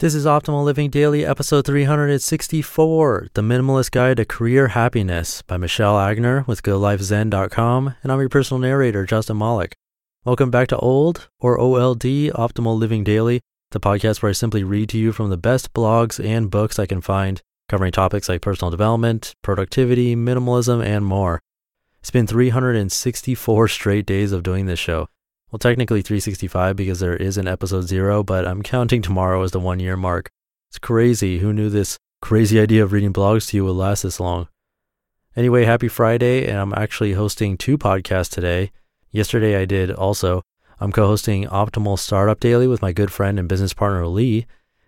This is Optimal Living Daily, episode 364 The Minimalist Guide to Career Happiness by Michelle Agner with GoodLifeZen.com. And I'm your personal narrator, Justin Malik. Welcome back to Old or OLD, Optimal Living Daily, the podcast where I simply read to you from the best blogs and books I can find, covering topics like personal development, productivity, minimalism, and more. It's been 364 straight days of doing this show. Well, technically 365 because there is an episode zero, but I'm counting tomorrow as the one year mark. It's crazy. Who knew this crazy idea of reading blogs to you would last this long? Anyway, happy Friday, and I'm actually hosting two podcasts today. Yesterday I did also. I'm co hosting Optimal Startup Daily with my good friend and business partner Lee.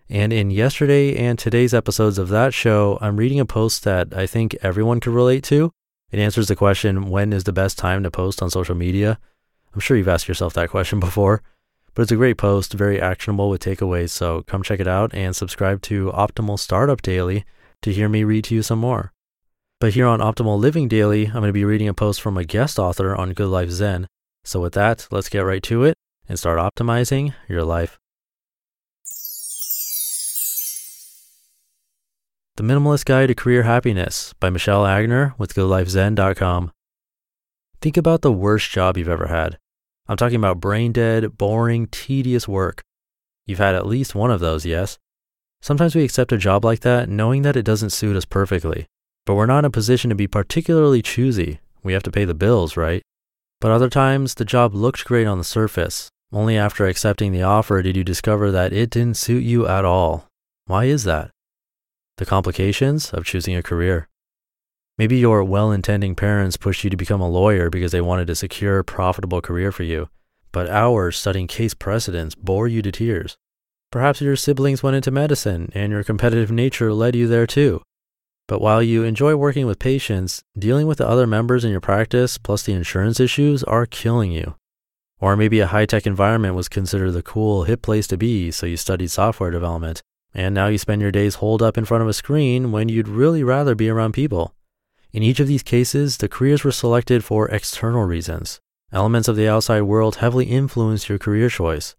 And in yesterday and today's episodes of that show, I'm reading a post that I think everyone could relate to. It answers the question when is the best time to post on social media? I'm sure you've asked yourself that question before, but it's a great post, very actionable with takeaways. So come check it out and subscribe to Optimal Startup Daily to hear me read to you some more. But here on Optimal Living Daily, I'm going to be reading a post from a guest author on Good Life Zen. So with that, let's get right to it and start optimizing your life. The Minimalist Guide to Career Happiness by Michelle Agner with GoodLifeZen.com. Think about the worst job you've ever had. I'm talking about brain dead, boring, tedious work. You've had at least one of those, yes? Sometimes we accept a job like that knowing that it doesn't suit us perfectly, but we're not in a position to be particularly choosy. We have to pay the bills, right? But other times, the job looked great on the surface. Only after accepting the offer did you discover that it didn't suit you at all. Why is that? The complications of choosing a career. Maybe your well intending parents pushed you to become a lawyer because they wanted a secure, profitable career for you, but hours studying case precedents bore you to tears. Perhaps your siblings went into medicine and your competitive nature led you there too. But while you enjoy working with patients, dealing with the other members in your practice plus the insurance issues are killing you. Or maybe a high tech environment was considered the cool, hip place to be, so you studied software development, and now you spend your days holed up in front of a screen when you'd really rather be around people. In each of these cases, the careers were selected for external reasons. Elements of the outside world heavily influence your career choice.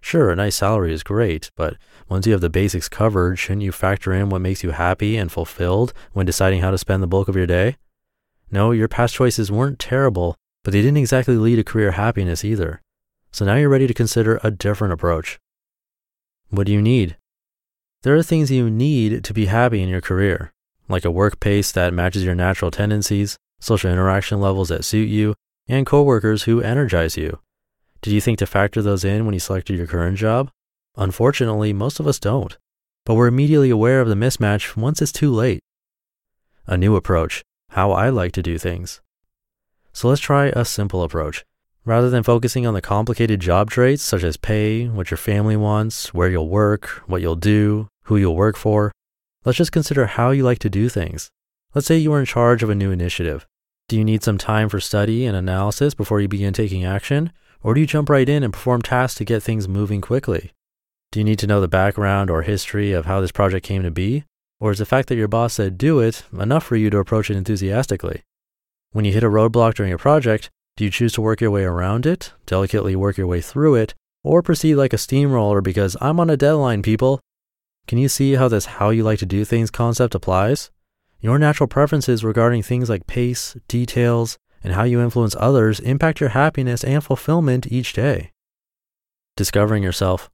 Sure, a nice salary is great, but once you have the basics covered, shouldn't you factor in what makes you happy and fulfilled when deciding how to spend the bulk of your day? No, your past choices weren't terrible, but they didn't exactly lead to career happiness either. So now you're ready to consider a different approach. What do you need? There are things you need to be happy in your career like a work pace that matches your natural tendencies, social interaction levels that suit you, and coworkers who energize you. Did you think to factor those in when you selected your current job? Unfortunately, most of us don't, but we're immediately aware of the mismatch once it's too late. A new approach, how I like to do things. So let's try a simple approach. Rather than focusing on the complicated job traits such as pay, what your family wants, where you'll work, what you'll do, who you'll work for, Let's just consider how you like to do things. Let's say you are in charge of a new initiative. Do you need some time for study and analysis before you begin taking action? Or do you jump right in and perform tasks to get things moving quickly? Do you need to know the background or history of how this project came to be? Or is the fact that your boss said do it enough for you to approach it enthusiastically? When you hit a roadblock during a project, do you choose to work your way around it, delicately work your way through it, or proceed like a steamroller because I'm on a deadline, people, can you see how this how you like to do things concept applies? Your natural preferences regarding things like pace, details, and how you influence others impact your happiness and fulfillment each day. Discovering yourself.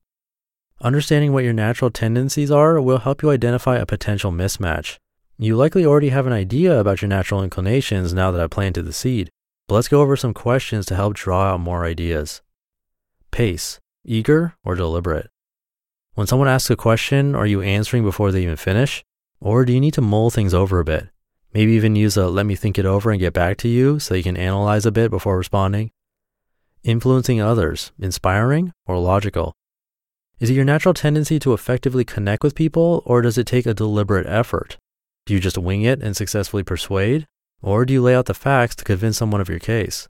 Understanding what your natural tendencies are will help you identify a potential mismatch. You likely already have an idea about your natural inclinations now that I planted the seed, but let's go over some questions to help draw out more ideas. Pace, eager or deliberate? When someone asks a question, are you answering before they even finish? Or do you need to mull things over a bit? Maybe even use a let me think it over and get back to you so you can analyze a bit before responding? Influencing others, inspiring or logical? Is it your natural tendency to effectively connect with people, or does it take a deliberate effort? Do you just wing it and successfully persuade? Or do you lay out the facts to convince someone of your case?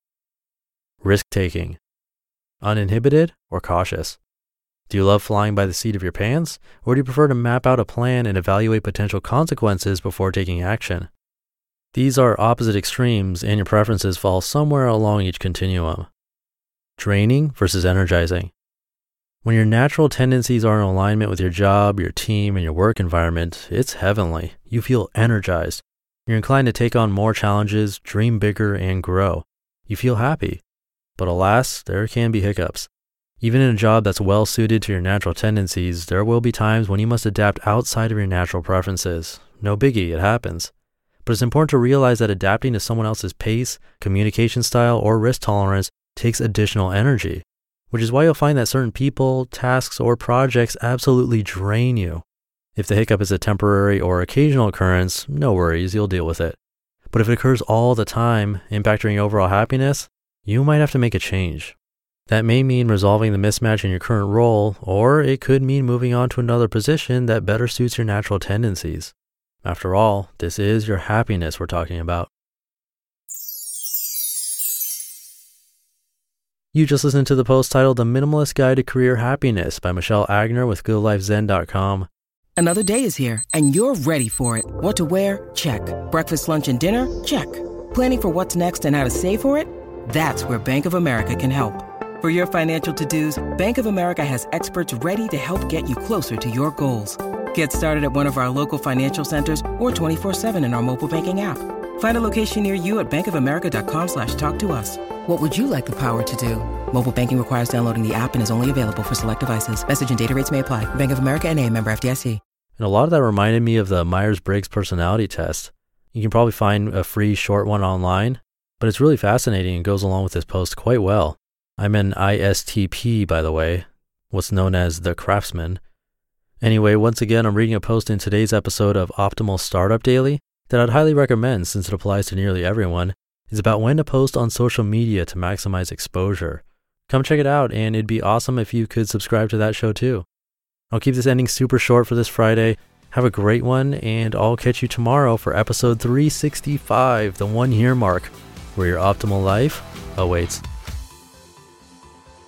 Risk taking. Uninhibited or cautious? Do you love flying by the seat of your pants, or do you prefer to map out a plan and evaluate potential consequences before taking action? These are opposite extremes, and your preferences fall somewhere along each continuum. Draining versus energizing. When your natural tendencies are in alignment with your job, your team, and your work environment, it's heavenly. You feel energized. You're inclined to take on more challenges, dream bigger, and grow. You feel happy. But alas, there can be hiccups. Even in a job that's well suited to your natural tendencies, there will be times when you must adapt outside of your natural preferences. No biggie, it happens. But it's important to realize that adapting to someone else's pace, communication style, or risk tolerance takes additional energy, which is why you'll find that certain people, tasks, or projects absolutely drain you. If the hiccup is a temporary or occasional occurrence, no worries, you'll deal with it. But if it occurs all the time, impacting your overall happiness, you might have to make a change. That may mean resolving the mismatch in your current role, or it could mean moving on to another position that better suits your natural tendencies. After all, this is your happiness we're talking about. You just listened to the post titled The Minimalist Guide to Career Happiness by Michelle Agner with GoodLifeZen.com. Another day is here, and you're ready for it. What to wear? Check. Breakfast, lunch, and dinner? Check. Planning for what's next and how to save for it? That's where Bank of America can help. For your financial to-dos, Bank of America has experts ready to help get you closer to your goals. Get started at one of our local financial centers or 24-7 in our mobile banking app. Find a location near you at bankofamerica.com slash talk to us. What would you like the power to do? Mobile banking requires downloading the app and is only available for select devices. Message and data rates may apply. Bank of America and a member FDIC. And a lot of that reminded me of the Myers-Briggs personality test. You can probably find a free short one online, but it's really fascinating and goes along with this post quite well. I'm an ISTP, by the way, what's known as the craftsman. Anyway, once again, I'm reading a post in today's episode of Optimal Startup Daily that I'd highly recommend since it applies to nearly everyone. It's about when to post on social media to maximize exposure. Come check it out, and it'd be awesome if you could subscribe to that show too. I'll keep this ending super short for this Friday. Have a great one, and I'll catch you tomorrow for episode 365, the one year mark, where your optimal life awaits.